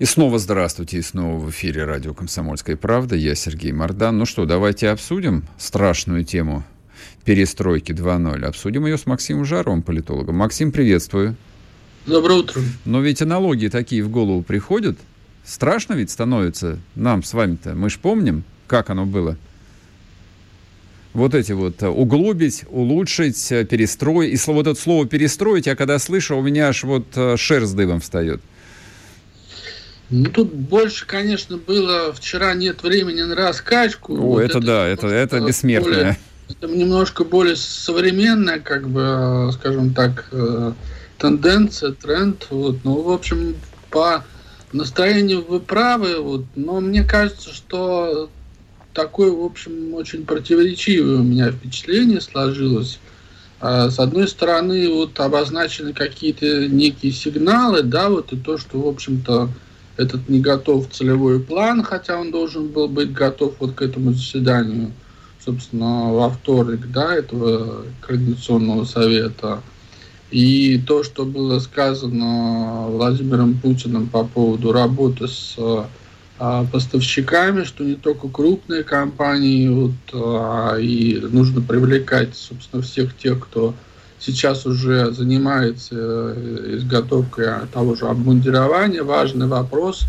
И снова здравствуйте, и снова в эфире радио «Комсомольская правда». Я Сергей Мордан. Ну что, давайте обсудим страшную тему перестройки 2.0. Обсудим ее с Максимом Жаровым, политологом. Максим, приветствую. Доброе утро. Но ведь аналогии такие в голову приходят. Страшно ведь становится нам с вами-то. Мы ж помним, как оно было вот эти вот э, углубить, улучшить, э, перестроить. И вот это слово перестроить, я когда слышу, у меня аж вот э, шерсть дыбом встает. Ну, тут больше, конечно, было вчера нет времени на раскачку. О, вот это, это да, это, это бессмертное. Более, это немножко более современная, как бы, скажем так, тенденция, тренд. Вот. Ну, в общем, по настроению вы правы, вот, но мне кажется, что такое, в общем, очень противоречивое у меня впечатление сложилось. А, с одной стороны, вот обозначены какие-то некие сигналы, да, вот и то, что, в общем-то, этот не готов целевой план, хотя он должен был быть готов вот к этому заседанию, собственно, во вторник, да, этого Координационного совета. И то, что было сказано Владимиром Путиным по поводу работы с а, поставщиками, что не только крупные компании, вот, а, и нужно привлекать, собственно, всех тех, кто сейчас уже занимается э, изготовкой того же обмундирования. Важный вопрос,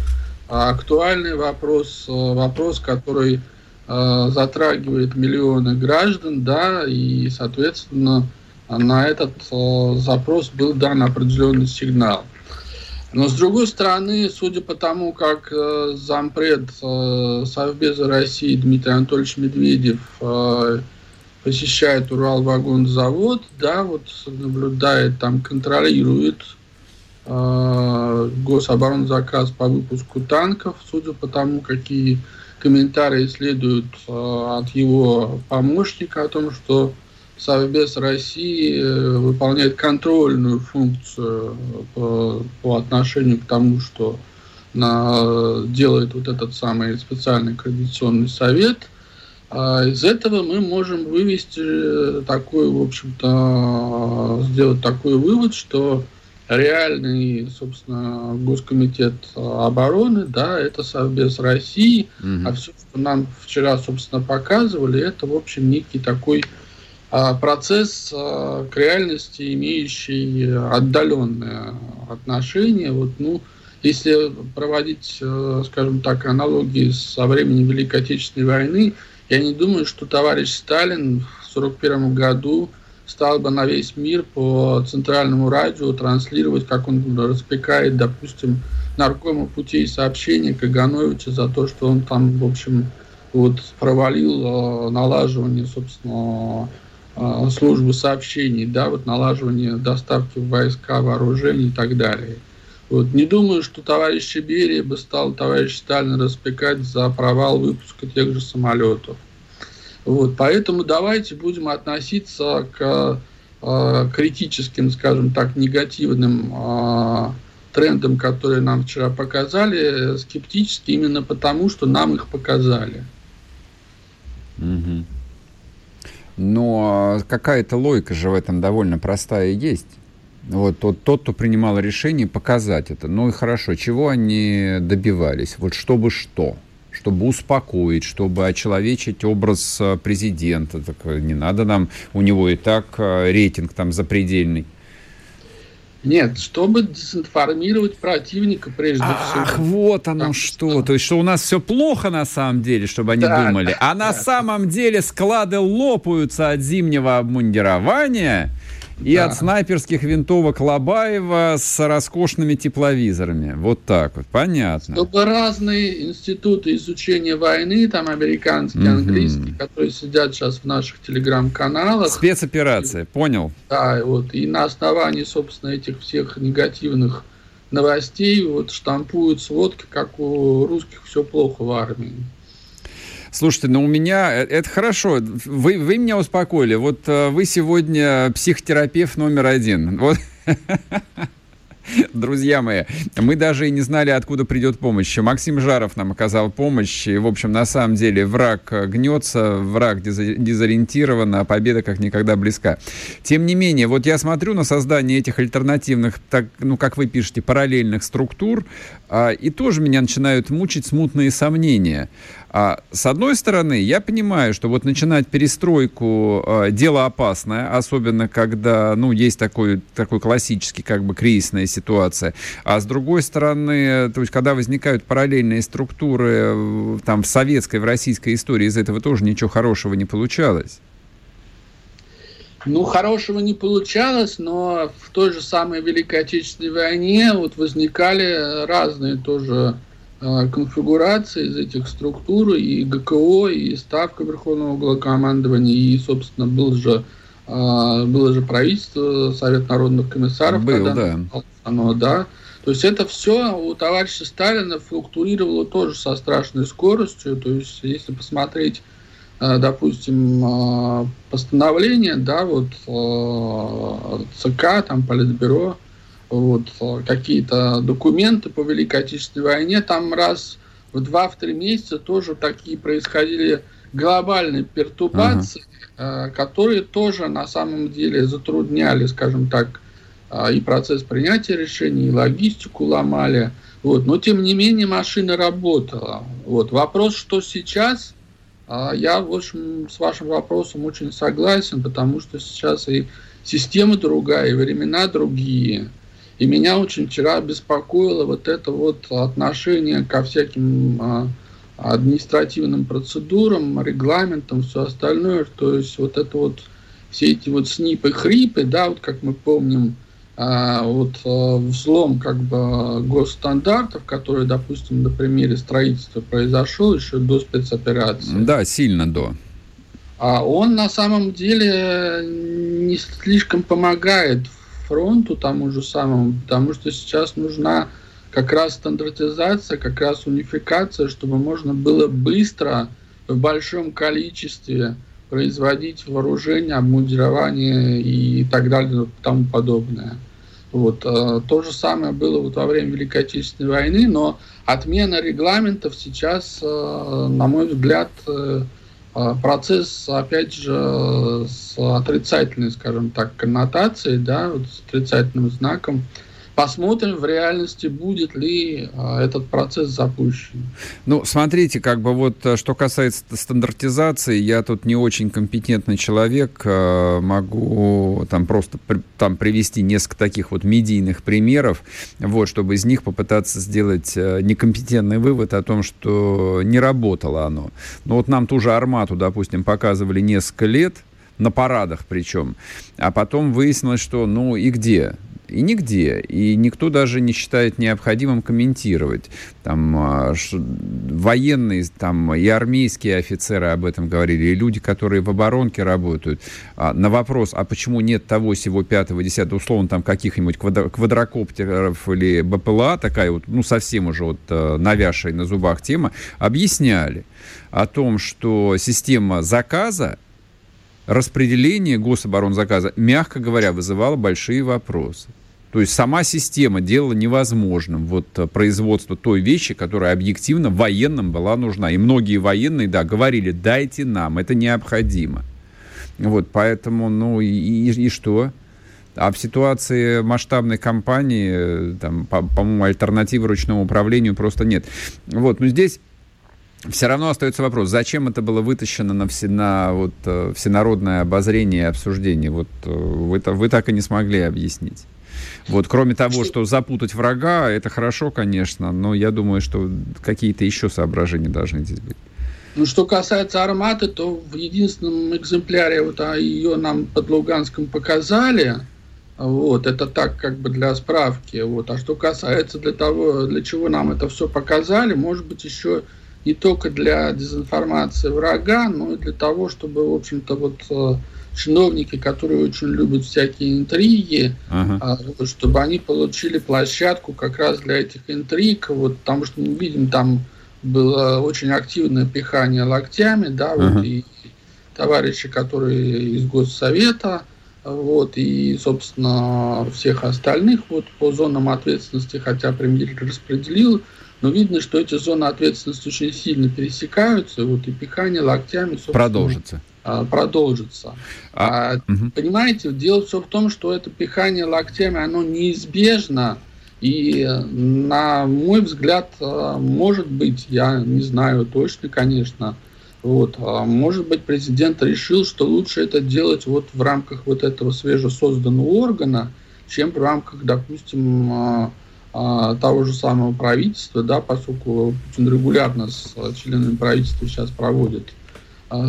а, актуальный вопрос, э, вопрос, который э, затрагивает миллионы граждан, да, и, соответственно, на этот запрос был дан определенный сигнал. Но с другой стороны, судя по тому, как зампред Совбеза России Дмитрий Анатольевич Медведев посещает Уралвагонзавод, да, вот наблюдает, там контролирует э, гособоронзаказ по выпуску танков, судя по тому, какие комментарии следуют э, от его помощника о том, что Совбез России э, выполняет контрольную функцию по, по отношению к тому, что на, делает вот этот самый специальный координационный совет. А из этого мы можем вывести такой, в общем-то, сделать такой вывод, что реальный, собственно, Госкомитет обороны, да, это Совбез России, угу. а все, что нам вчера, собственно, показывали, это, в общем, некий такой а, процесс а, к реальности, имеющий отдаленное отношение. Вот, ну, если проводить, э, скажем так, аналогии со временем Великой Отечественной войны, я не думаю, что товарищ Сталин в 1941 году стал бы на весь мир по центральному радио транслировать, как он распекает, допустим, наркома путей сообщения Кагановича за то, что он там, в общем, вот провалил э, налаживание, собственно, а, службы сообщений, да, вот налаживание доставки в войска, вооружений и так далее. Вот. Не думаю, что товарищ Берия бы стал товарищ Сталин распекать за провал выпуска тех же самолетов. Вот. Поэтому давайте будем относиться к э, критическим, скажем так, негативным э, трендам, которые нам вчера показали, скептически именно потому, что нам их показали. Mm-hmm. Но какая-то логика же в этом довольно простая есть. Вот тот, тот, кто принимал решение, показать это. Ну и хорошо, чего они добивались? Вот чтобы что? Чтобы успокоить, чтобы очеловечить образ э, президента. Так э, не надо нам, у него и так э, рейтинг там запредельный. Нет, чтобы дезинформировать противника прежде Ах, всего. Ах, вот оно так что. что. То есть, что у нас все плохо на самом деле, чтобы они да, думали. А да, на да. самом деле склады лопаются от зимнего обмундирования и да. от снайперских винтовок Лобаева с роскошными тепловизорами. Вот так вот, понятно. Чтобы разные институты изучения войны, там американские, угу. английские, которые сидят сейчас в наших телеграм-каналах. Спецоперация, и, понял. Да, вот, и на основании, собственно, этих всех негативных новостей вот штампуют сводки, как у русских все плохо в армии. Слушайте, ну у меня э, это хорошо. Вы, вы меня успокоили. Вот э, вы сегодня психотерапевт номер один. Вот. Друзья мои, мы даже и не знали, откуда придет помощь. Максим Жаров нам оказал помощь. И, в общем, на самом деле враг гнется, враг дезориентирован, а победа как никогда близка. Тем не менее, вот я смотрю на создание этих альтернативных, так, ну, как вы пишете, параллельных структур, а, и тоже меня начинают мучить смутные сомнения. А с одной стороны, я понимаю, что вот начинать перестройку э, дело опасное, особенно когда, ну, есть такой, такой классический, как бы, кризисная ситуация. А с другой стороны, то есть, когда возникают параллельные структуры, там, в советской, в российской истории из этого тоже ничего хорошего не получалось. Ну, хорошего не получалось, но в той же самой Великой Отечественной войне вот возникали разные тоже Э, конфигурации из этих структур, и ГКО, и Ставка Верховного Главкомандования, и, собственно, был же, э, было же правительство, Совет народных комиссаров. Был, да. Оно, да. То есть это все у товарища Сталина флуктуировало тоже со страшной скоростью. То есть если посмотреть, э, допустим, постановление, да, вот ЦК, там, Политбюро, вот, какие-то документы по Великой Отечественной войне, там раз в два-три месяца тоже такие происходили глобальные пертурбации, uh-huh. которые тоже на самом деле затрудняли, скажем так, а, и процесс принятия решений, и логистику ломали. Вот. Но тем не менее машина работала. Вот. Вопрос, что сейчас, я в общем, с вашим вопросом очень согласен, потому что сейчас и система другая, и времена другие. И меня очень вчера беспокоило вот это вот отношение ко всяким а, административным процедурам, регламентам, все остальное. То есть вот это вот все эти вот снипы, хрипы, да, вот как мы помним, а, вот а, взлом как бы госстандартов, который, допустим, на примере строительства произошел еще до спецоперации. Да, сильно до. А он на самом деле не слишком помогает фронту тому же самому, потому что сейчас нужна как раз стандартизация, как раз унификация, чтобы можно было быстро в большом количестве производить вооружение, обмундирование и так далее и тому подобное. Вот. Э, то же самое было вот во время Великой Отечественной войны, но отмена регламентов сейчас, э, на мой взгляд, э, процесс, опять же, с отрицательной, скажем так, коннотацией, да, вот с отрицательным знаком, Посмотрим в реальности, будет ли а, этот процесс запущен. Ну, смотрите, как бы вот, э, что касается стандартизации, я тут не очень компетентный человек, э, могу там просто там привести несколько таких вот медийных примеров, вот, чтобы из них попытаться сделать э, некомпетентный вывод о том, что не работало оно. Ну, вот нам ту же «Армату», допустим, показывали несколько лет, на парадах причем. А потом выяснилось, что ну и где? И нигде. И никто даже не считает необходимым комментировать. Там а, военные там, и армейские офицеры об этом говорили, и люди, которые в оборонке работают. А, на вопрос, а почему нет того, всего пятого, десятого, условно, там каких-нибудь квадрокоптеров или БПЛА, такая вот, ну, совсем уже вот а, навязшая на зубах тема, объясняли о том, что система заказа распределение гособоронзаказа, мягко говоря, вызывало большие вопросы. То есть сама система делала невозможным вот э, производство той вещи, которая объективно военным была нужна. И многие военные, да, говорили, дайте нам, это необходимо. Вот, поэтому, ну, и, и, и что? А в ситуации масштабной кампании, э, там, по, по-моему, альтернативы ручному управлению просто нет. Вот, но здесь все равно остается вопрос, зачем это было вытащено на, все, на вот, э, всенародное обозрение и обсуждение? Вот э, вы, вы так и не смогли объяснить. Вот, кроме того, что запутать врага, это хорошо, конечно, но я думаю, что какие-то еще соображения должны здесь быть. Ну, что касается арматы, то в единственном экземпляре вот а ее нам под Луганском показали. Вот, это так как бы для справки. Вот. А что касается для того, для чего нам это все показали, может быть, еще не только для дезинформации врага, но и для того, чтобы, в общем-то, вот э, чиновники, которые очень любят всякие интриги, uh-huh. чтобы они получили площадку как раз для этих интриг, вот, потому что мы видим, там было очень активное пихание локтями, да, uh-huh. вот, и товарищи, которые из Госсовета, вот, и, собственно, всех остальных вот, по зонам ответственности, хотя премьер распределил, но видно, что эти зоны ответственности очень сильно пересекаются, вот, и пихание локтями, продолжится. Продолжится. А, угу. Понимаете, дело все в том, что это пихание локтями, оно неизбежно, и, на мой взгляд, а, может быть, я не знаю точно, конечно, вот. Может быть, президент решил, что лучше это делать вот в рамках вот этого свежесозданного органа, чем в рамках, допустим, того же самого правительства, да, поскольку Путин регулярно с членами правительства сейчас проводит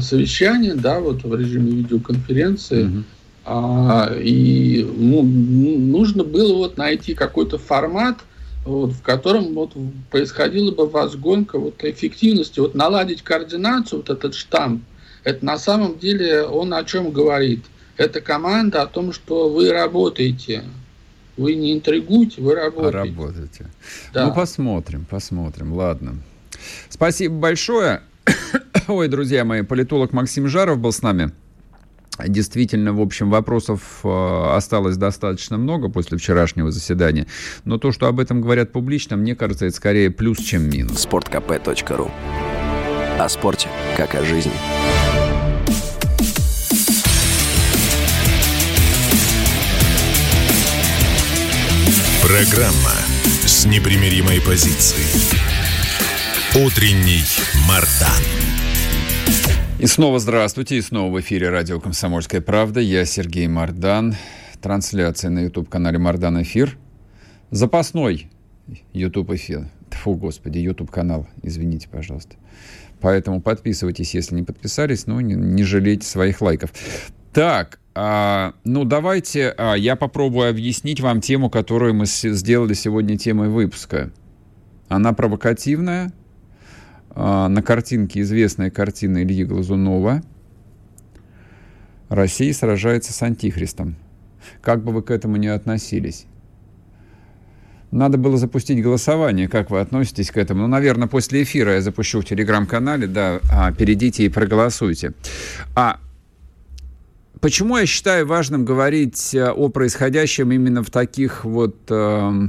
совещание, да, вот в режиме видеоконференции, mm-hmm. а, и ну, нужно было вот найти какой-то формат, вот, в котором вот происходила бы возгонка вот эффективности, вот наладить координацию, вот этот штамп, это на самом деле он о чем говорит? Это команда о том, что вы работаете, вы не интригуете, вы работаете. Работаете. Да. Ну, посмотрим, посмотрим, ладно. Спасибо большое. Ой, друзья мои, политолог Максим Жаров был с нами. Действительно, в общем, вопросов э, осталось достаточно много после вчерашнего заседания. Но то, что об этом говорят публично, мне кажется, это скорее плюс, чем минус. Спорткп.ру О спорте, как о жизни. Программа с непримиримой позицией. Утренний Мардан. И снова здравствуйте, и снова в эфире радио «Комсомольская правда». Я Сергей Мардан. Трансляция на YouTube-канале «Мардан Эфир». Запасной YouTube эфир. Фу, господи, YouTube канал, извините, пожалуйста. Поэтому подписывайтесь, если не подписались, но не, не жалейте своих лайков. Так, а, ну давайте а, я попробую объяснить вам тему, которую мы сделали сегодня темой выпуска. Она провокативная, а, на картинке известная картина Ильи Глазунова «Россия сражается с Антихристом». Как бы вы к этому ни относились. Надо было запустить голосование, как вы относитесь к этому. Ну, наверное, после эфира я запущу в телеграм-канале, да, а, перейдите и проголосуйте. А почему я считаю важным говорить э, о происходящем именно в таких вот, э,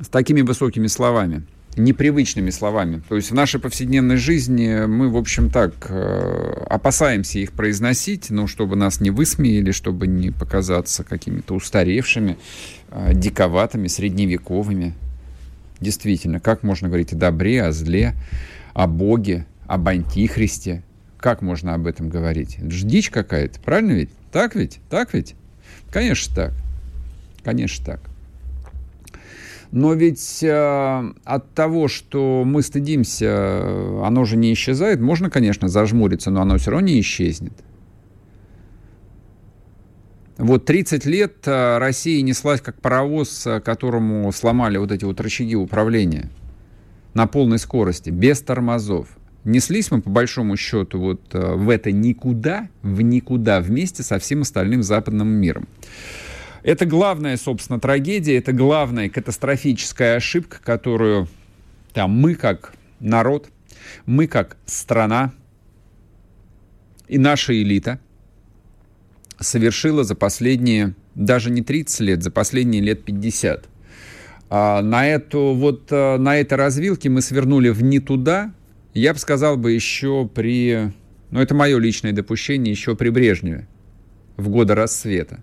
с такими высокими словами? непривычными словами. То есть в нашей повседневной жизни мы, в общем, так э, опасаемся их произносить, ну, чтобы нас не высмеяли, чтобы не показаться какими-то устаревшими, э, диковатыми, средневековыми. Действительно, как можно говорить о добре, о зле, о Боге, об антихристе? Как можно об этом говорить? Это же дичь какая-то, правильно ведь? Так ведь? Так ведь? Конечно так. Конечно так. Но ведь э, от того, что мы стыдимся, оно же не исчезает. Можно, конечно, зажмуриться, но оно все равно не исчезнет. Вот 30 лет э, Россия неслась как паровоз, э, которому сломали вот эти вот рычаги управления на полной скорости, без тормозов. Неслись мы, по большому счету, вот э, в это никуда, в никуда, вместе со всем остальным западным миром. Это главная, собственно, трагедия, это главная катастрофическая ошибка, которую там, мы как народ, мы как страна и наша элита совершила за последние, даже не 30 лет, за последние лет 50. А на, эту, вот, э, на этой развилке мы свернули в не туда, я бы сказал бы еще при, ну это мое личное допущение, еще при Брежневе, в годы рассвета.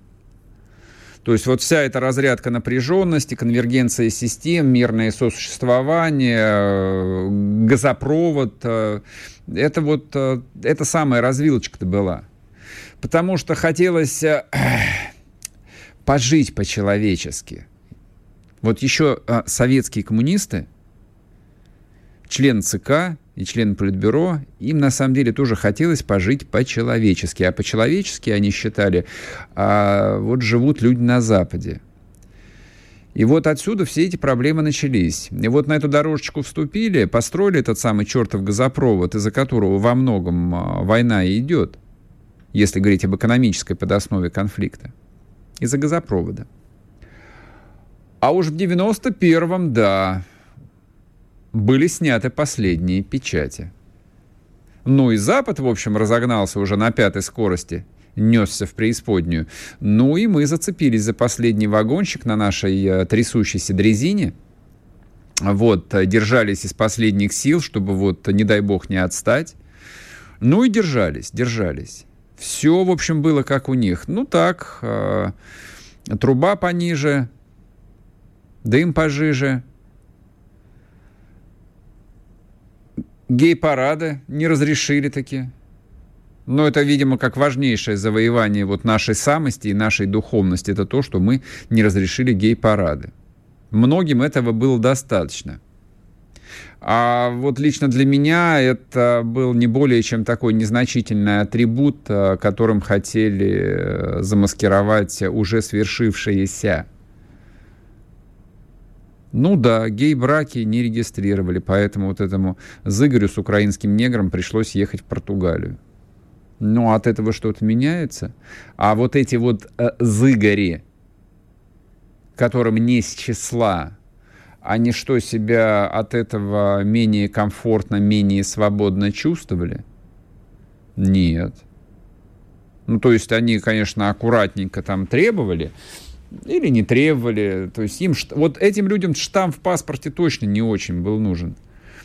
То есть вот вся эта разрядка напряженности, конвергенция систем, мирное сосуществование, э, газопровод, э, это вот, э, это самая развилочка-то была. Потому что хотелось пожить по-человечески. Вот еще советские коммунисты, члены ЦК, и члены Политбюро, им на самом деле тоже хотелось пожить по-человечески. А по-человечески они считали, а вот живут люди на Западе. И вот отсюда все эти проблемы начались. И вот на эту дорожечку вступили, построили этот самый чертов газопровод, из-за которого во многом а, война и идет, если говорить об экономической подоснове конфликта. Из-за газопровода. А уж в 91-м, да, были сняты последние печати. Ну и Запад, в общем, разогнался уже на пятой скорости – несся в преисподнюю. Ну и мы зацепились за последний вагончик на нашей э, трясущейся дрезине. Вот, э, держались из последних сил, чтобы вот, не дай бог, не отстать. Ну и держались, держались. Все, в общем, было как у них. Ну так, э, труба пониже, дым пожиже. Гей-парады не разрешили такие. Но это, видимо, как важнейшее завоевание вот нашей самости и нашей духовности. Это то, что мы не разрешили гей-парады. Многим этого было достаточно. А вот лично для меня это был не более чем такой незначительный атрибут, э, которым хотели э, замаскировать уже свершившееся. Ну да, гей-браки не регистрировали, поэтому вот этому Зыгорю с украинским негром пришлось ехать в Португалию. Но от этого что-то меняется. А вот эти вот э, зыгори, которым не с числа, они что, себя от этого менее комфортно, менее свободно чувствовали? Нет. Ну, то есть они, конечно, аккуратненько там требовали, или не требовали. То есть им, вот этим людям штамп в паспорте точно не очень был нужен.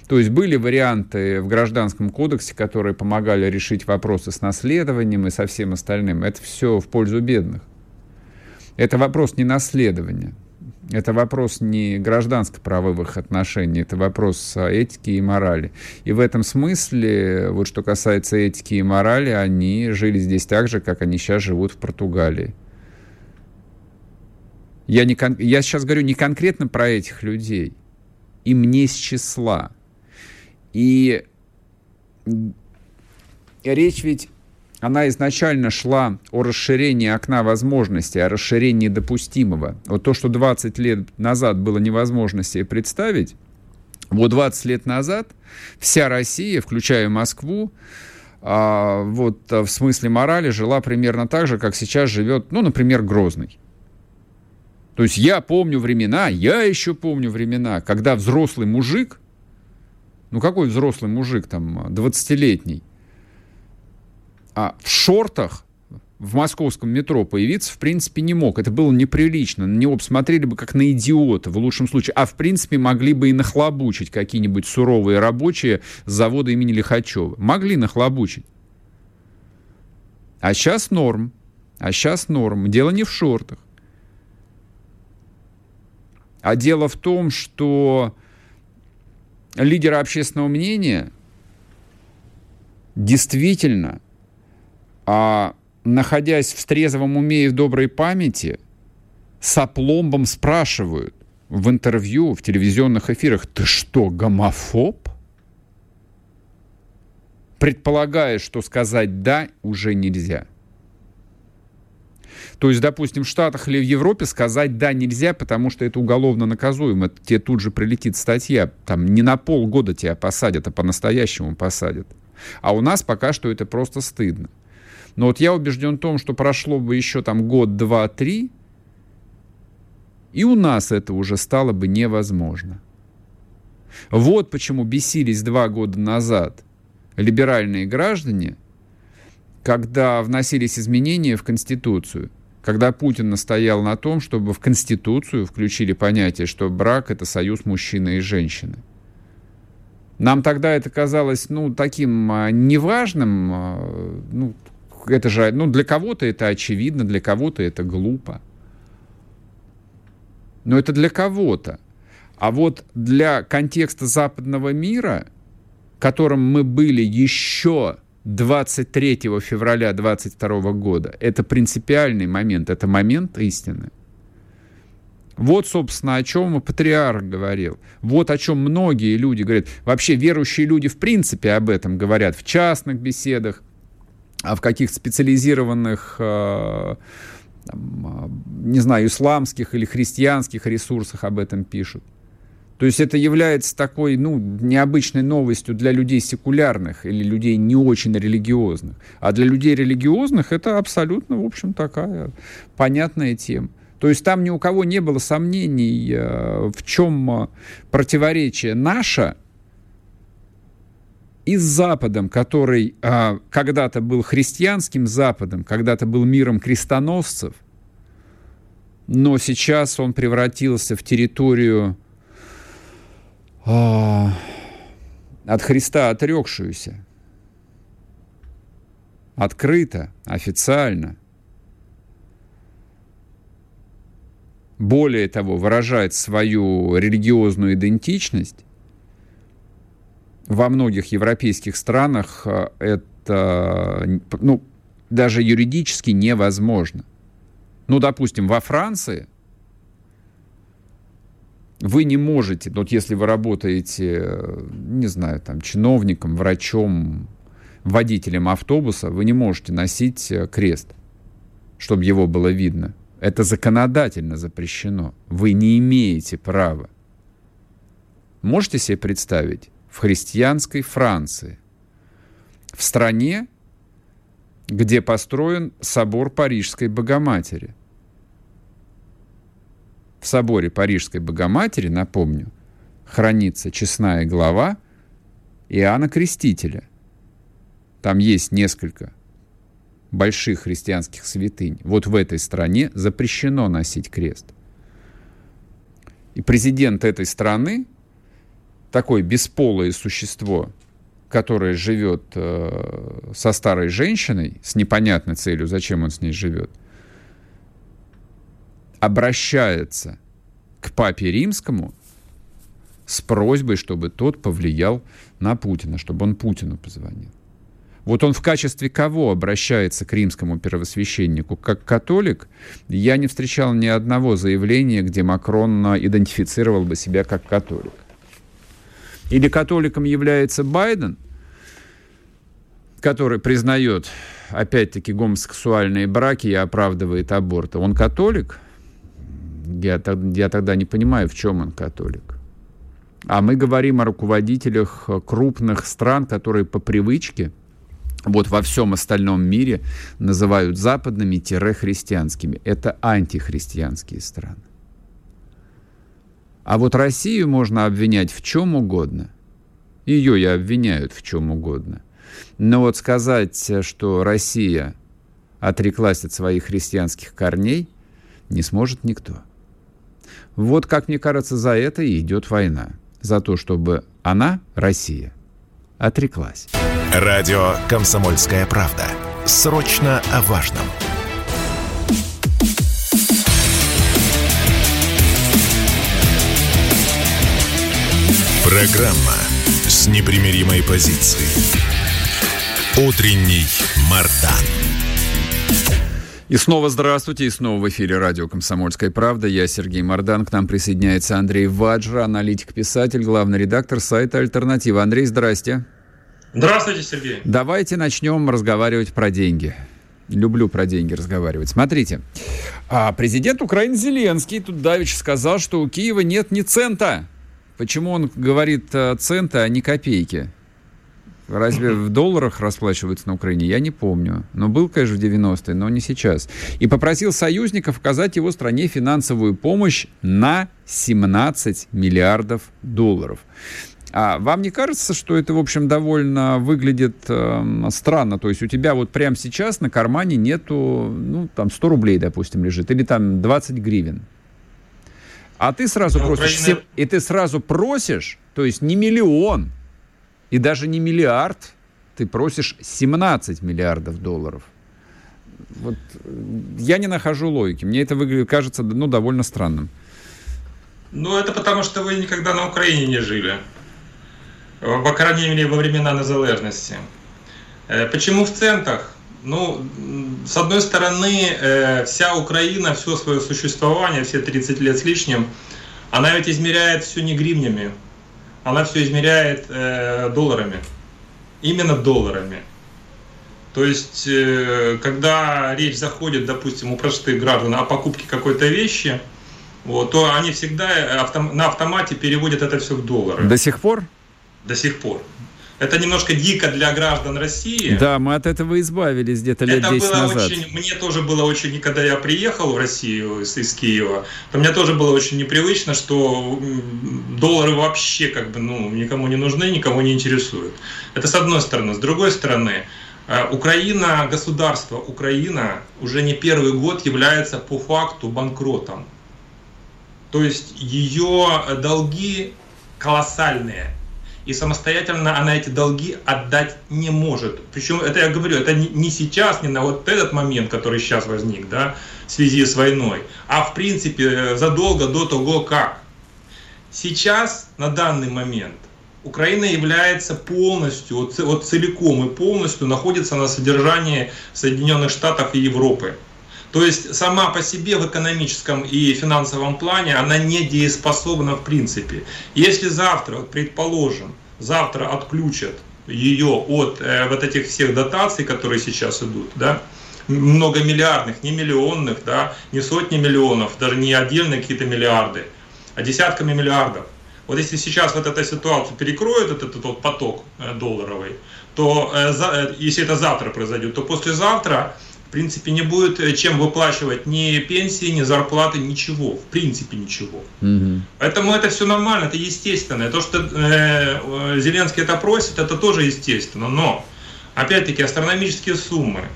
То есть были варианты в Гражданском кодексе, которые помогали решить вопросы с наследованием и со всем остальным. Это все в пользу бедных. Это вопрос не наследования. Это вопрос не гражданско-правовых отношений, это вопрос этики и морали. И в этом смысле, вот что касается этики и морали, они жили здесь так же, как они сейчас живут в Португалии. Я, не кон... я сейчас говорю не конкретно про этих людей, им не с числа. И речь ведь, она изначально шла о расширении окна возможностей, о расширении допустимого. Вот то, что 20 лет назад было невозможно себе представить, вот 20 лет назад вся Россия, включая Москву, а, вот в смысле морали жила примерно так же, как сейчас живет, ну, например, Грозный. То есть я помню времена, я еще помню времена, когда взрослый мужик ну какой взрослый мужик там, 20-летний, а в шортах в московском метро появиться, в принципе, не мог. Это было неприлично. На него посмотрели бы как на идиота, в лучшем случае. А, в принципе, могли бы и нахлобучить какие-нибудь суровые рабочие с завода имени Лихачева. Могли нахлобучить. А сейчас норм. А сейчас норм. Дело не в шортах. А дело в том, что лидера общественного мнения действительно, а, находясь в трезвом уме и в доброй памяти, с опломбом спрашивают в интервью, в телевизионных эфирах, ты что, гомофоб? Предполагая, что сказать «да» уже нельзя – то есть, допустим, в Штатах или в Европе сказать «да» нельзя, потому что это уголовно наказуемо. Тебе тут же прилетит статья. Там не на полгода тебя посадят, а по-настоящему посадят. А у нас пока что это просто стыдно. Но вот я убежден в том, что прошло бы еще там год, два, три, и у нас это уже стало бы невозможно. Вот почему бесились два года назад либеральные граждане, когда вносились изменения в Конституцию когда Путин настоял на том, чтобы в Конституцию включили понятие, что брак — это союз мужчины и женщины. Нам тогда это казалось, ну, таким а, неважным, а, ну, это же, ну, для кого-то это очевидно, для кого-то это глупо. Но это для кого-то. А вот для контекста западного мира, которым мы были еще 23 февраля 22 года. Это принципиальный момент, это момент истины. Вот, собственно, о чем патриарх говорил. Вот о чем многие люди говорят. Вообще верующие люди в принципе об этом говорят в частных беседах, а в каких-то специализированных э, там, а, не знаю, исламских или христианских ресурсах об этом пишут. То есть это является такой, ну, необычной новостью для людей секулярных или людей не очень религиозных. А для людей религиозных это абсолютно, в общем, такая понятная тема. То есть там ни у кого не было сомнений, э, в чем э, противоречие наше и с Западом, который а, когда-то был христианским Западом, когда-то был миром крестоносцев, но сейчас он превратился в территорию от Христа отрекшуюся. Открыто, официально. Более того, выражает свою религиозную идентичность во многих европейских странах э, это ну, даже юридически невозможно. Ну, допустим, во Франции вы не можете, вот если вы работаете, не знаю, там, чиновником, врачом, водителем автобуса, вы не можете носить э, крест, чтобы его было видно. Это законодательно запрещено. Вы не имеете права. Можете себе представить? в христианской Франции, в стране, где построен собор Парижской Богоматери. В соборе Парижской Богоматери, напомню, хранится честная глава Иоанна Крестителя. Там есть несколько больших христианских святынь. Вот в этой стране запрещено носить крест. И президент этой страны такое бесполое существо, которое живет э, со старой женщиной, с непонятной целью, зачем он с ней живет, обращается к папе римскому с просьбой, чтобы тот повлиял на Путина, чтобы он Путину позвонил. Вот он в качестве кого обращается к римскому первосвященнику? Как католик? Я не встречал ни одного заявления, где Макрон идентифицировал бы себя как католик. Или католиком является Байден, который признает, опять-таки, гомосексуальные браки и оправдывает аборты. Он католик? Я, я тогда не понимаю, в чем он католик. А мы говорим о руководителях крупных стран, которые по привычке вот во всем остальном мире называют западными-христианскими. Это антихристианские страны. А вот Россию можно обвинять в чем угодно. Ее и обвиняют в чем угодно. Но вот сказать, что Россия отреклась от своих христианских корней, не сможет никто. Вот, как мне кажется, за это и идет война. За то, чтобы она, Россия, отреклась. Радио «Комсомольская правда». Срочно о важном. Программа с непримиримой позицией. Утренний Мардан. И снова здравствуйте, и снова в эфире радио «Комсомольская правда». Я Сергей Мордан, к нам присоединяется Андрей Ваджра, аналитик-писатель, главный редактор сайта «Альтернатива». Андрей, здрасте. Здравствуйте, Сергей. Давайте начнем разговаривать про деньги. Люблю про деньги разговаривать. Смотрите, а президент Украины Зеленский тут давеча сказал, что у Киева нет ни цента Почему он говорит э, центы, а не копейки? Разве в долларах расплачиваются на Украине? Я не помню. Но был, конечно, в 90-е, но не сейчас. И попросил союзников оказать его стране финансовую помощь на 17 миллиардов долларов. А вам не кажется, что это, в общем, довольно выглядит э, странно? То есть у тебя вот прямо сейчас на кармане нету, ну, там, 100 рублей, допустим, лежит, или там 20 гривен. А ты сразу Но просишь, Украина... и ты сразу просишь, то есть не миллион и даже не миллиард, ты просишь 17 миллиардов долларов. Вот я не нахожу логики. Мне это выглядит, кажется, ну, довольно странным. Ну, это потому, что вы никогда на Украине не жили. По крайней мере, во времена незалежности. Э, почему в центах? Ну, с одной стороны, э, вся Украина, все свое существование, все 30 лет с лишним, она ведь измеряет все не гривнями, она все измеряет э, долларами. Именно долларами. То есть, э, когда речь заходит, допустим, у простых граждан о покупке какой-то вещи, вот, то они всегда автом, на автомате переводят это все в доллары. До сих пор? До сих пор. Это немножко дико для граждан России. Да, мы от этого избавились где-то лет это 10 было назад. Очень, мне тоже было очень, когда я приехал в Россию из, из Киева, то мне тоже было очень непривычно, что доллары вообще как бы ну, никому не нужны, никому не интересуют. Это с одной стороны. С другой стороны, э, Украина, государство Украина уже не первый год является по факту банкротом. То есть ее долги колоссальные и самостоятельно она эти долги отдать не может. Причем это я говорю, это не сейчас, не на вот этот момент, который сейчас возник, да, в связи с войной, а в принципе задолго до того, как. Сейчас, на данный момент, Украина является полностью, вот целиком и полностью находится на содержании Соединенных Штатов и Европы. То есть сама по себе в экономическом и финансовом плане она не дееспособна в принципе. Если завтра, предположим, завтра отключат ее от э, вот этих всех дотаций, которые сейчас идут, да, многомиллиардных, не миллионных, да, не сотни миллионов, даже не отдельные какие-то миллиарды, а десятками миллиардов. Вот если сейчас вот эта ситуация перекроет этот, этот вот поток э, долларовый, то э, за, э, если это завтра произойдет, то послезавтра в принципе, не будет э, чем выплачивать ни пенсии, ни зарплаты, ничего. В принципе, ничего. Угу. Поэтому это все нормально, это естественно. И то, что э, Зеленский это просит, это тоже естественно. Но, опять-таки, астрономические суммы.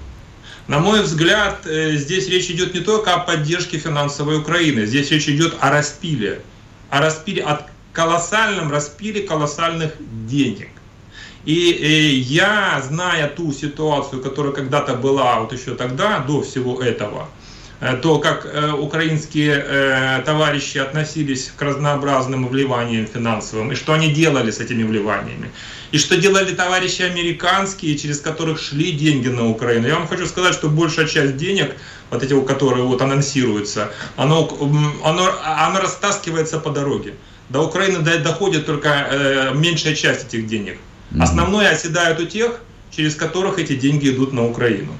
На мой взгляд, э, здесь речь идет не только о поддержке финансовой Украины, здесь речь идет о распиле. О распиле, о колоссальном распиле колоссальных денег. И, и я, зная ту ситуацию, которая когда-то была вот еще тогда, до всего этого, э, то, как э, украинские э, товарищи относились к разнообразным вливаниям финансовым, и что они делали с этими вливаниями, и что делали товарищи американские, через которых шли деньги на Украину. Я вам хочу сказать, что большая часть денег, вот эти, которые вот анонсируются, оно, оно, оно растаскивается по дороге. До Украины доходит только э, меньшая часть этих денег. Основное оседают у тех, через которых эти деньги идут на Украину.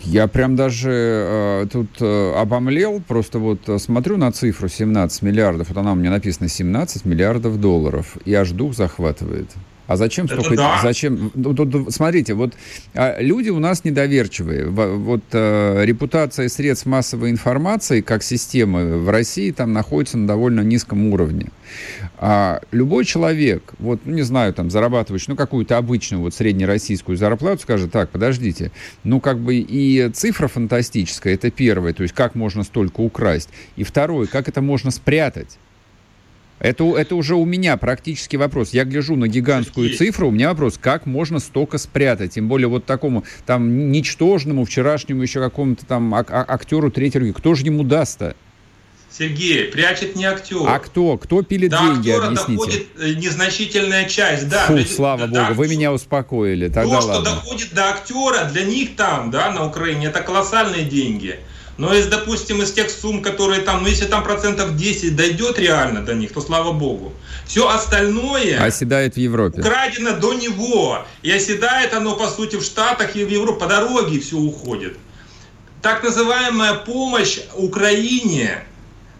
Я прям даже э, тут э, обомлел, просто вот э, смотрю на цифру 17 миллиардов, вот она у меня написана 17 миллиардов долларов, и аж дух захватывает. А зачем столько... Да. Зачем... Смотрите, вот а, люди у нас недоверчивые. Вот а, репутация средств массовой информации как системы в России там находится на довольно низком уровне. А любой человек, вот, ну, не знаю, там, зарабатывающий, ну, какую-то обычную, вот, среднероссийскую зарплату, скажет, так, подождите, ну, как бы и цифра фантастическая, это первое, то есть как можно столько украсть, и второе, как это можно спрятать. Это, это уже у меня практически вопрос. Я гляжу на гигантскую Есть. цифру, у меня вопрос, как можно столько спрятать? Тем более вот такому там ничтожному, вчерашнему еще какому-то там ак- актеру третьего. Кто же ему даст-то? Сергей, прячет не актер. А кто? Кто пилит до деньги, актера объясните. доходит э, незначительная часть, да. Фу, слава да, богу, вы меня успокоили. Тогда то, ладно. что доходит до актера, для них там, да, на Украине, это колоссальные деньги. Но из, допустим, из тех сумм, которые там, ну если там процентов 10 дойдет реально до них, то слава богу. Все остальное оседает в Европе. Украдено до него. И оседает оно, по сути, в Штатах и в Европе. По дороге все уходит. Так называемая помощь Украине,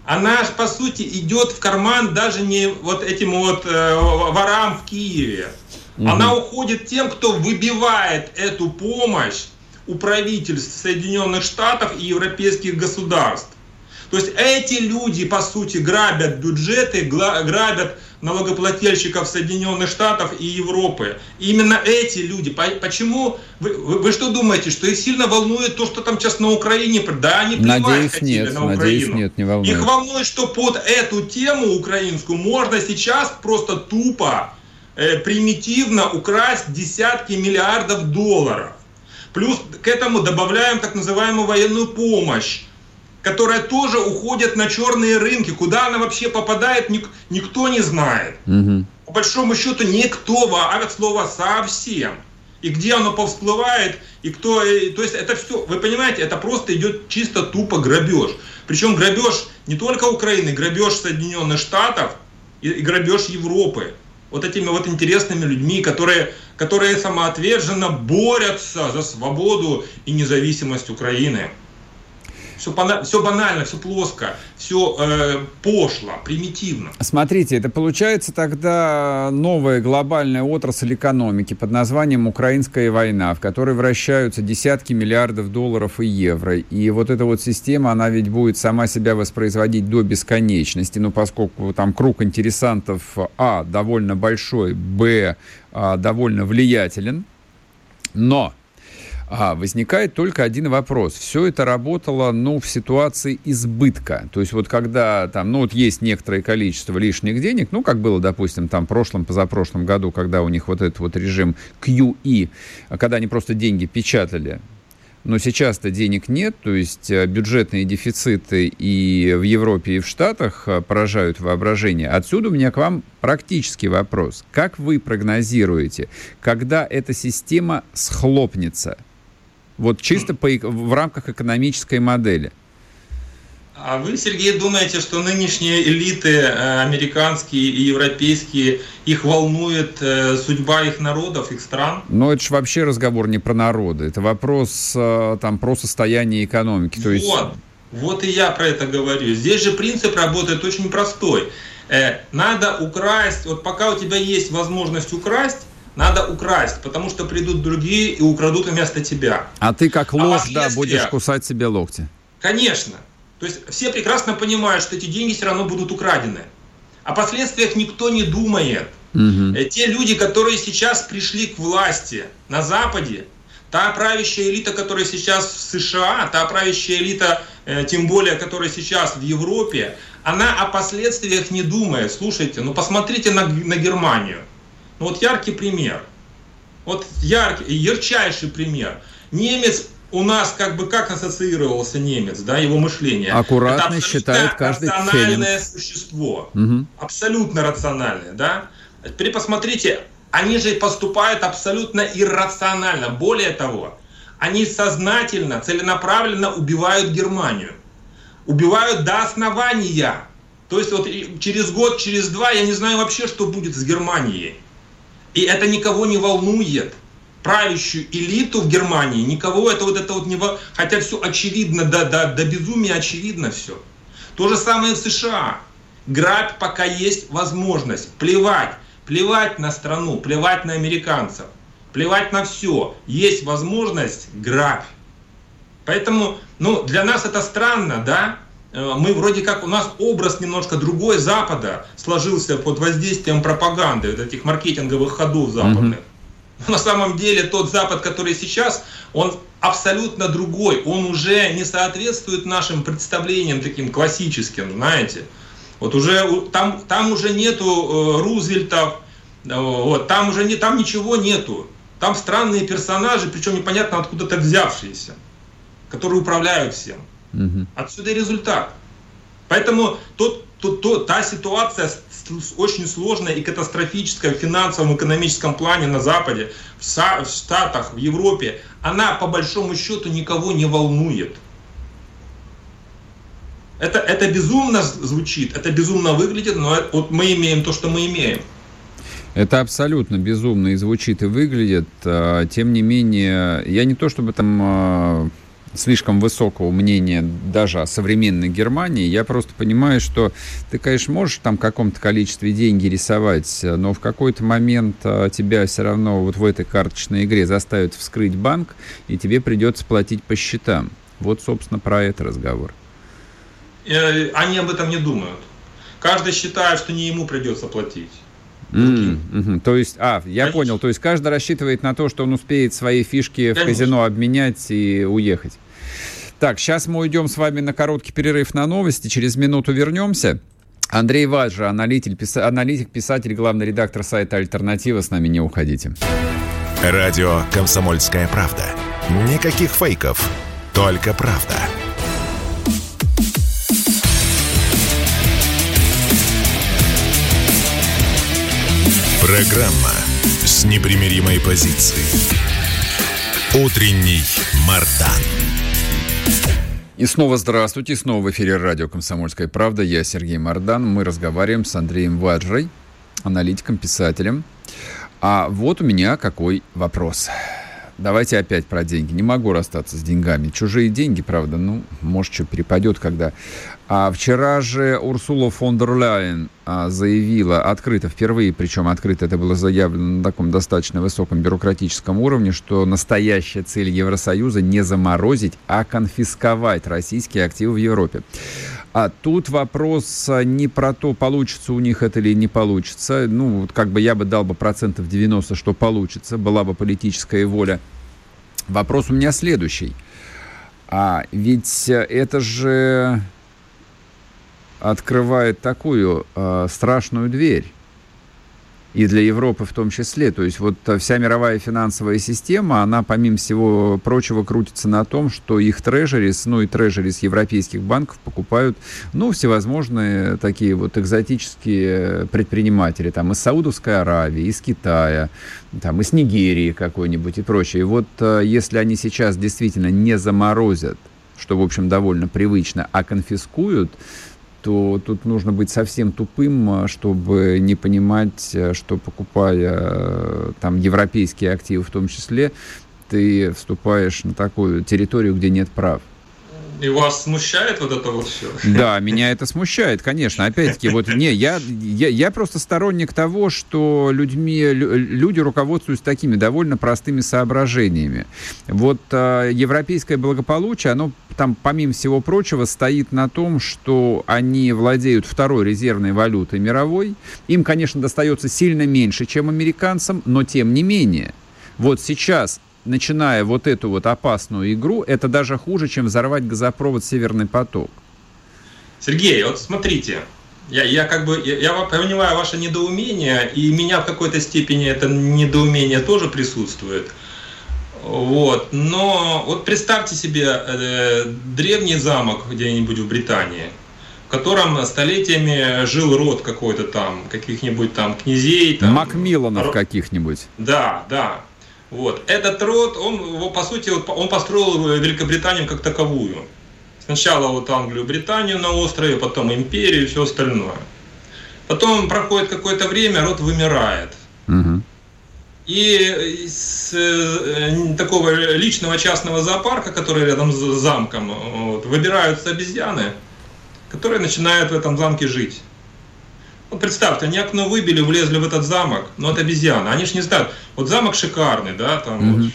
она, по сути, идет в карман даже не вот этим вот э, ворам в Киеве. Угу. Она уходит тем, кто выбивает эту помощь у правительств Соединенных Штатов и европейских государств. То есть эти люди, по сути, грабят бюджеты, грабят налогоплательщиков Соединенных Штатов и Европы. И именно эти люди, почему, вы, вы, вы что думаете, что их сильно волнует то, что там сейчас на Украине, да, они надеюсь, нет, на Украину. Надеюсь, нет, не волнует. Их волнует, что под эту тему украинскую можно сейчас просто тупо, э, примитивно украсть десятки миллиардов долларов. Плюс к этому добавляем так называемую военную помощь, которая тоже уходит на черные рынки. Куда она вообще попадает, ник- никто не знает. Угу. По большому счету никто, а от слова совсем. И где оно повсплывает, и кто... И, то есть это все, вы понимаете, это просто идет чисто тупо грабеж. Причем грабеж не только Украины, грабеж Соединенных Штатов и, и грабеж Европы. Вот этими вот интересными людьми, которые, которые самоотверженно борются за свободу и независимость Украины. Все, все банально, все плоско, все э, пошло, примитивно. Смотрите, это получается тогда новая глобальная отрасль экономики под названием «Украинская война», в которой вращаются десятки миллиардов долларов и евро. И вот эта вот система, она ведь будет сама себя воспроизводить до бесконечности, но поскольку там круг интересантов, а, довольно большой, б, а, довольно влиятелен, но а, возникает только один вопрос. Все это работало, ну, в ситуации избытка. То есть вот когда там, ну, вот есть некоторое количество лишних денег, ну, как было, допустим, там в прошлом, позапрошлом году, когда у них вот этот вот режим QE, когда они просто деньги печатали, но сейчас-то денег нет, то есть э, бюджетные дефициты и в Европе, и в Штатах э, поражают воображение. Отсюда у меня к вам практический вопрос. Как вы прогнозируете, когда эта система схлопнется – вот чисто по, в рамках экономической модели. А вы, Сергей, думаете, что нынешние элиты э, американские и европейские, их волнует э, судьба их народов, их стран? Но это же вообще разговор не про народы, это вопрос э, там про состояние экономики. То вот, есть... вот и я про это говорю. Здесь же принцип работает очень простой. Надо украсть, вот пока у тебя есть возможность украсть, надо украсть, потому что придут другие и украдут вместо тебя. А ты как лось, а да, будешь кусать себе локти. Конечно. То есть все прекрасно понимают, что эти деньги все равно будут украдены. О последствиях никто не думает. Угу. Те люди, которые сейчас пришли к власти на Западе, та правящая элита, которая сейчас в США, та правящая элита, э, тем более, которая сейчас в Европе, она о последствиях не думает. Слушайте, ну посмотрите на, на Германию. Ну вот яркий пример. Вот яркий, ярчайший пример. Немец у нас как бы как ассоциировался немец, да, его мышление. Аккуратно считает каждый рациональное фенинг. существо. Угу. Абсолютно рациональное, да. Теперь посмотрите, они же поступают абсолютно иррационально. Более того, они сознательно, целенаправленно убивают Германию. Убивают до основания. То есть вот через год, через два, я не знаю вообще, что будет с Германией. И это никого не волнует. Правящую элиту в Германии никого это вот это вот не. Хотя все очевидно, до, до, до безумия очевидно все. То же самое в США. Грабь, пока есть возможность. Плевать. Плевать на страну, плевать на американцев. Плевать на все. Есть возможность грабь. Поэтому, ну, для нас это странно, да? Э, мы вроде как, у нас образ немножко другой Запада сложился под воздействием пропаганды, вот этих маркетинговых ходов западных. Mm-hmm. На самом деле тот Запад, который сейчас, он абсолютно другой. Он уже не соответствует нашим представлениям таким классическим, знаете. Вот уже там, там уже нету э, Рузвельтов, э, вот, там уже не, там ничего нету. Там странные персонажи, причем непонятно откуда-то взявшиеся, которые управляют всем. Угу. Отсюда результат. Поэтому тот, тот, тот, та ситуация очень сложная и катастрофическая в финансовом, экономическом плане на Западе, в, в Штатах, в Европе, она по большому счету никого не волнует. Это, это безумно звучит, это безумно выглядит, но вот мы имеем то, что мы имеем. Это абсолютно безумно и звучит, и выглядит. А, тем не менее, я не то чтобы там а, слишком высокого мнения даже о современной Германии. Я просто понимаю, что ты, конечно, можешь там в каком-то количестве деньги рисовать, но в какой-то момент а, тебя все равно вот в этой карточной игре заставят вскрыть банк, и тебе придется платить по счетам. Вот, собственно, про это разговор. Э, они об этом не думают. Каждый считает, что не ему придется платить. Mm, mm-hmm. То есть, а, я Конечно. понял. То есть каждый рассчитывает на то, что он успеет свои фишки Конечно. в казино обменять и уехать. Так, сейчас мы уйдем с вами на короткий перерыв на новости. Через минуту вернемся. Андрей Ваджа, аналитик, писа, аналитик, писатель, главный редактор сайта «Альтернатива». С нами не уходите. Радио «Комсомольская правда». Никаких фейков, только правда. Программа с непримиримой позицией. Утренний Мардан. И снова здравствуйте, снова в эфире радио «Комсомольская правда». Я Сергей Мордан. Мы разговариваем с Андреем Ваджрой, аналитиком, писателем. А вот у меня какой вопрос. Давайте опять про деньги. Не могу расстаться с деньгами. Чужие деньги, правда, ну, может, что перепадет, когда... А вчера же Урсула фон дер Ляйен а, заявила открыто, впервые, причем открыто это было заявлено на таком достаточно высоком бюрократическом уровне, что настоящая цель Евросоюза не заморозить, а конфисковать российские активы в Европе. А тут вопрос а, не про то, получится у них это или не получится. Ну, вот как бы я бы дал бы процентов 90, что получится, была бы политическая воля. Вопрос у меня следующий. А ведь это же открывает такую э, страшную дверь и для Европы в том числе. То есть вот э, вся мировая финансовая система, она, помимо всего прочего, крутится на том, что их трежерис, ну и трежерис европейских банков покупают, ну, всевозможные такие вот экзотические предприниматели, там, из Саудовской Аравии, из Китая, там, из Нигерии какой-нибудь и прочее. И вот э, если они сейчас действительно не заморозят, что, в общем, довольно привычно, а конфискуют, то тут нужно быть совсем тупым, а, чтобы не понимать, э, что покупая э, там европейские активы в том числе, ты вступаешь на такую территорию, где нет прав. И вас смущает вот это вот все? Да, меня это смущает, конечно. Опять-таки, вот не, я, я, я просто сторонник того, что людьми, люди руководствуются такими довольно простыми соображениями. Вот э, европейское благополучие, оно там, помимо всего прочего, стоит на том, что они владеют второй резервной валютой мировой. Им, конечно, достается сильно меньше, чем американцам, но тем не менее. Вот сейчас начиная вот эту вот опасную игру, это даже хуже, чем взорвать газопровод «Северный поток». Сергей, вот смотрите, я, я как бы, я, я понимаю ваше недоумение, и меня в какой-то степени это недоумение тоже присутствует. Вот, но вот представьте себе э, древний замок где-нибудь в Британии, в котором столетиями жил род какой-то там, каких-нибудь там князей. Там, Макмилланов каких-нибудь. Да, да. Вот. Этот род, он, по сути, он построил Великобританию как таковую. Сначала вот Англию, Британию на острове, потом империю и все остальное. Потом проходит какое-то время, род вымирает. Угу. И из э, такого личного частного зоопарка, который рядом с замком, вот, выбираются обезьяны, которые начинают в этом замке жить. Вот представьте, они окно выбили, влезли в этот замок, но это обезьяны. Они же не знают. Вот замок шикарный, да, там mm-hmm. вот,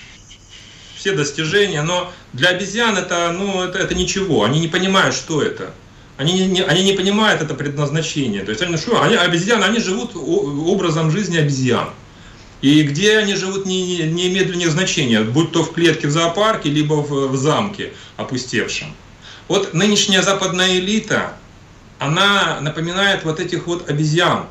все достижения, но для обезьян это, ну, это, это ничего. Они не понимают, что это. Они не, они не понимают это предназначение. То есть они, что, они обезьяны, они живут образом жизни обезьян. И где они живут не, не имеет для них значения, будь то в клетке в зоопарке, либо в, в замке опустевшем. Вот нынешняя западная элита, она напоминает вот этих вот обезьян,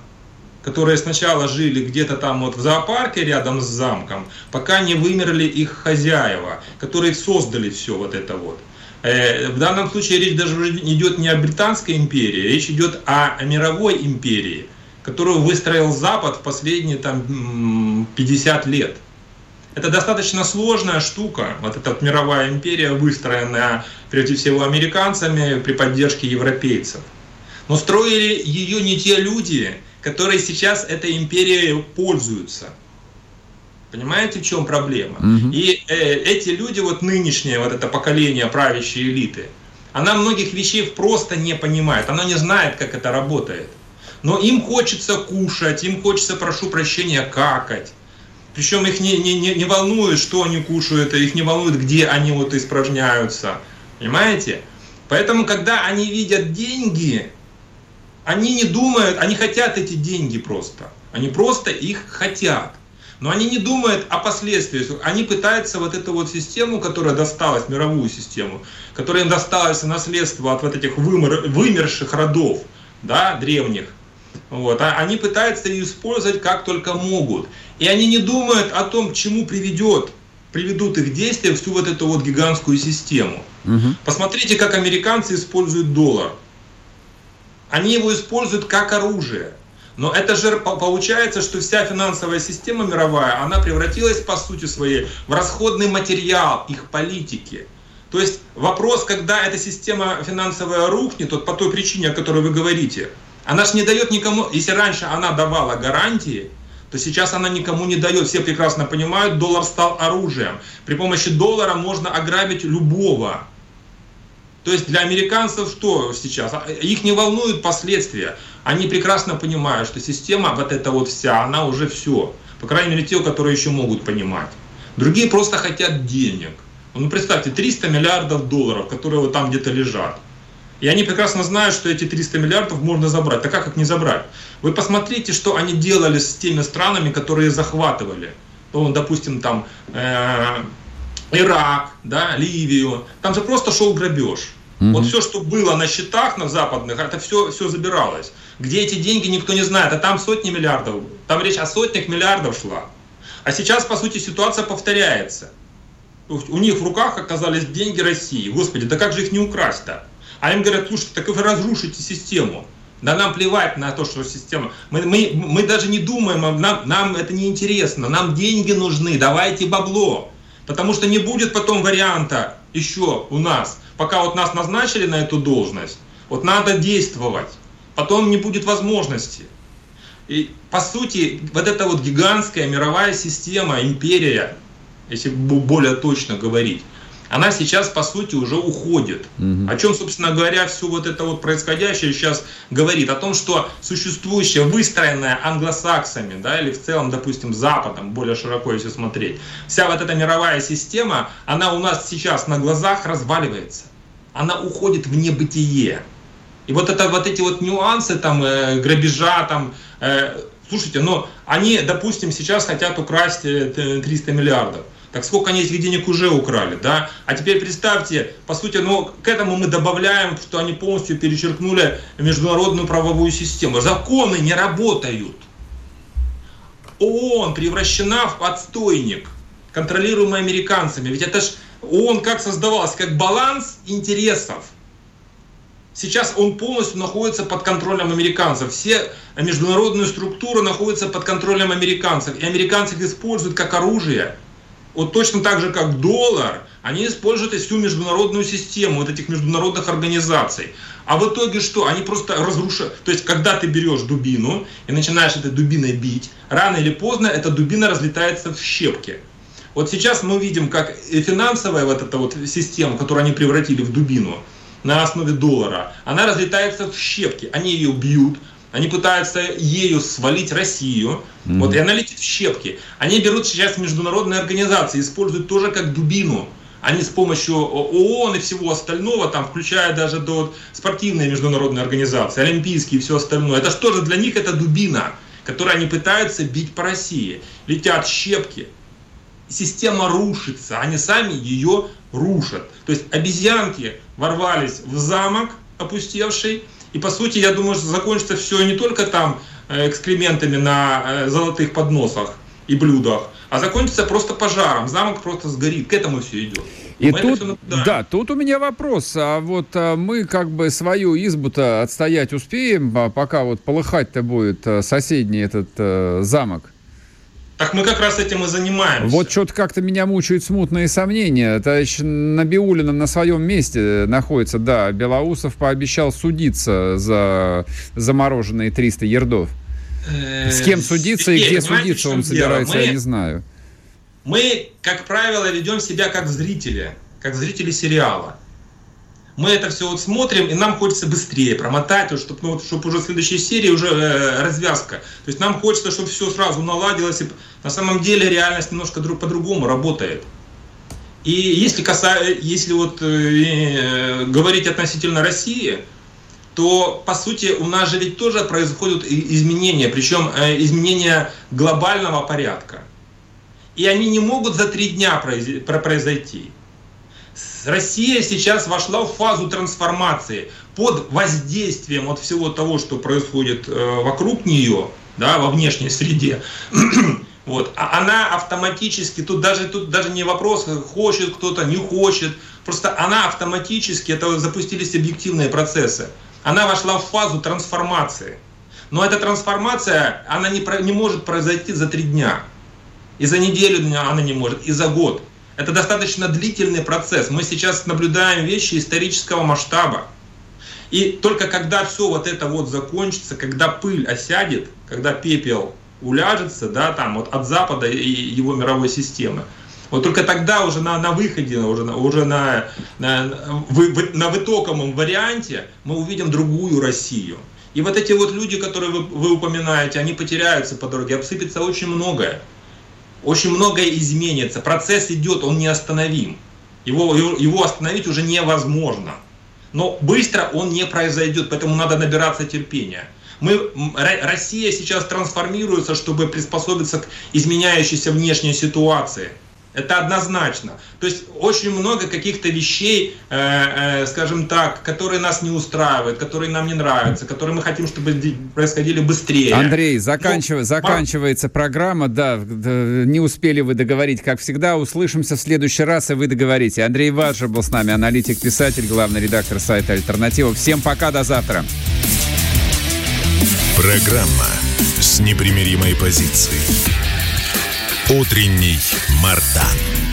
которые сначала жили где-то там вот в зоопарке рядом с замком, пока не вымерли их хозяева, которые создали все вот это вот. Э, в данном случае речь даже идет не о Британской империи, речь идет о мировой империи, которую выстроил Запад в последние там 50 лет. Это достаточно сложная штука, вот эта мировая империя, выстроенная прежде всего американцами при поддержке европейцев. Но строили ее не те люди, которые сейчас этой империей пользуются. Понимаете, в чем проблема? Угу. И э, эти люди, вот нынешнее, вот это поколение правящей элиты, она многих вещей просто не понимает, она не знает, как это работает. Но им хочется кушать, им хочется, прошу прощения, какать. Причем их не, не, не, не волнует, что они кушают, их не волнует, где они вот испражняются. Понимаете? Поэтому, когда они видят деньги, они не думают, они хотят эти деньги просто. Они просто их хотят. Но они не думают о последствиях. Они пытаются вот эту вот систему, которая досталась, мировую систему, которая им досталась наследство от вот этих вымер, вымерших родов, да, древних, вот, а они пытаются ее использовать как только могут. И они не думают о том, к чему приведет, приведут их действия всю вот эту вот гигантскую систему. Угу. Посмотрите, как американцы используют доллар. Они его используют как оружие. Но это же получается, что вся финансовая система мировая, она превратилась по сути своей в расходный материал их политики. То есть вопрос, когда эта система финансовая рухнет, вот по той причине, о которой вы говорите, Она же не дает никому, если раньше она давала гарантии, то сейчас она никому не дает. Все прекрасно понимают, доллар стал оружием. При помощи доллара можно ограбить любого. То есть для американцев что сейчас? А, их не волнуют последствия. Они прекрасно понимают, что система вот эта вот вся, она уже все. По крайней мере, те, которые еще могут понимать. Другие просто хотят денег. Ну, представьте, 300 миллиардов долларов, которые вот там где-то лежат. И они прекрасно знают, что эти 300 миллиардов можно забрать. Так как их не забрать? Вы посмотрите, что они делали с теми странами, которые захватывали. Ну, допустим, там э, Ирак, да, Ливию. Там же просто шел грабеж. Mm-hmm. Вот все, что было на счетах на западных, это все, все забиралось. Где эти деньги, никто не знает. А там сотни миллиардов. Там речь о сотнях миллиардов шла. А сейчас, по сути, ситуация повторяется. У них в руках оказались деньги России. Господи, да как же их не украсть-то? А им говорят, слушайте, так вы разрушите систему. Да нам плевать на то, что система. Мы, мы, мы даже не думаем, нам, нам это не интересно. Нам деньги нужны, давайте бабло. Потому что не будет потом варианта еще у нас. Пока вот нас назначили на эту должность, вот надо действовать. Потом не будет возможности. И по сути, вот эта вот гигантская мировая система, империя, если более точно говорить, она сейчас, по сути, уже уходит. Угу. О чем, собственно говоря, все вот это вот происходящее сейчас говорит. О том, что существующее, выстроенное англосаксами, да, или в целом, допустим, Западом, более широко если смотреть, вся вот эта мировая система, она у нас сейчас на глазах разваливается. Она уходит в небытие. И вот, это, вот эти вот нюансы, там, э, грабежа, там, э, слушайте, ну, они, допустим, сейчас хотят украсть 300 э, миллиардов. Так сколько они этих денег уже украли, да? А теперь представьте, по сути, ну, к этому мы добавляем, что они полностью перечеркнули международную правовую систему. Законы не работают. ООН превращена в отстойник, контролируемый американцами. Ведь это ж ООН как создавался? Как баланс интересов. Сейчас он полностью находится под контролем американцев. Все международные структуры находятся под контролем американцев. И американцы их используют как оружие вот точно так же, как доллар, они используют всю международную систему вот этих международных организаций. А в итоге что? Они просто разрушают. То есть, когда ты берешь дубину и начинаешь этой дубиной бить, рано или поздно эта дубина разлетается в щепки. Вот сейчас мы видим, как финансовая вот эта вот система, которую они превратили в дубину на основе доллара, она разлетается в щепки. Они ее бьют, они пытаются ею свалить Россию, mm-hmm. вот, и она летит в щепки. Они берут сейчас международные организации, используют тоже как дубину. Они с помощью ООН и всего остального, там, включая даже до спортивные международные организации, олимпийские и все остальное, это же тоже для них это дубина, которую они пытаются бить по России. Летят щепки, система рушится, они сами ее рушат. То есть обезьянки ворвались в замок опустевший, и по сути, я думаю, что закончится все не только там э, экскрементами на э, золотых подносах и блюдах, а закончится просто пожаром. Замок просто сгорит. К этому все идет. И мы тут, да, тут у меня вопрос. А вот а, мы как бы свою избу-то отстоять успеем, а, пока вот полыхать-то будет соседний этот а, замок? Так мы как раз этим и занимаемся. Вот что-то как-то меня мучают смутные сомнения. Товарищ Набиулина на своем месте находится, да. Белоусов пообещал судиться за замороженные 300 ердов. С кем судиться и где судиться он собирается, я не знаю. Мы, как правило, ведем себя как зрители, как зрители сериала мы это все вот смотрим, и нам хочется быстрее промотать, вот, чтобы, ну, вот, чтобы уже в следующей серии уже э, развязка. То есть нам хочется, чтобы все сразу наладилось. И на самом деле реальность немножко друг, по-другому работает. И если, каса... если вот, э, э, говорить относительно России, то по сути у нас же ведь тоже происходят изменения, причем э, изменения глобального порядка. И они не могут за три дня произойти. Россия сейчас вошла в фазу трансформации под воздействием от всего того, что происходит э, вокруг нее, да, во внешней среде. Вот. А она автоматически, тут даже, тут даже не вопрос, хочет кто-то, не хочет, просто она автоматически, это запустились объективные процессы, она вошла в фазу трансформации. Но эта трансформация, она не, не может произойти за три дня. И за неделю она не может, и за год. Это достаточно длительный процесс. Мы сейчас наблюдаем вещи исторического масштаба. И только когда все вот это вот закончится, когда пыль осядет, когда пепел уляжется, да, там вот от Запада и его мировой системы, вот только тогда уже на, на выходе, уже, уже на, на, в, на вытоковом варианте мы увидим другую Россию. И вот эти вот люди, которые вы, вы упоминаете, они потеряются по дороге, обсыпется очень многое. Очень многое изменится. Процесс идет, он неостановим. Его, его остановить уже невозможно. Но быстро он не произойдет, поэтому надо набираться терпения. Мы, Россия сейчас трансформируется, чтобы приспособиться к изменяющейся внешней ситуации – это однозначно. То есть очень много каких-то вещей, э, э, скажем так, которые нас не устраивают, которые нам не нравятся, которые мы хотим, чтобы происходили быстрее. Андрей, заканчив... ну, заканчивается программа. Да, не успели вы договорить, как всегда. Услышимся в следующий раз, и вы договорите. Андрей Ваджа был с нами, аналитик, писатель, главный редактор сайта «Альтернатива». Всем пока, до завтра. Программа с непримиримой позицией. Утренний Мардан.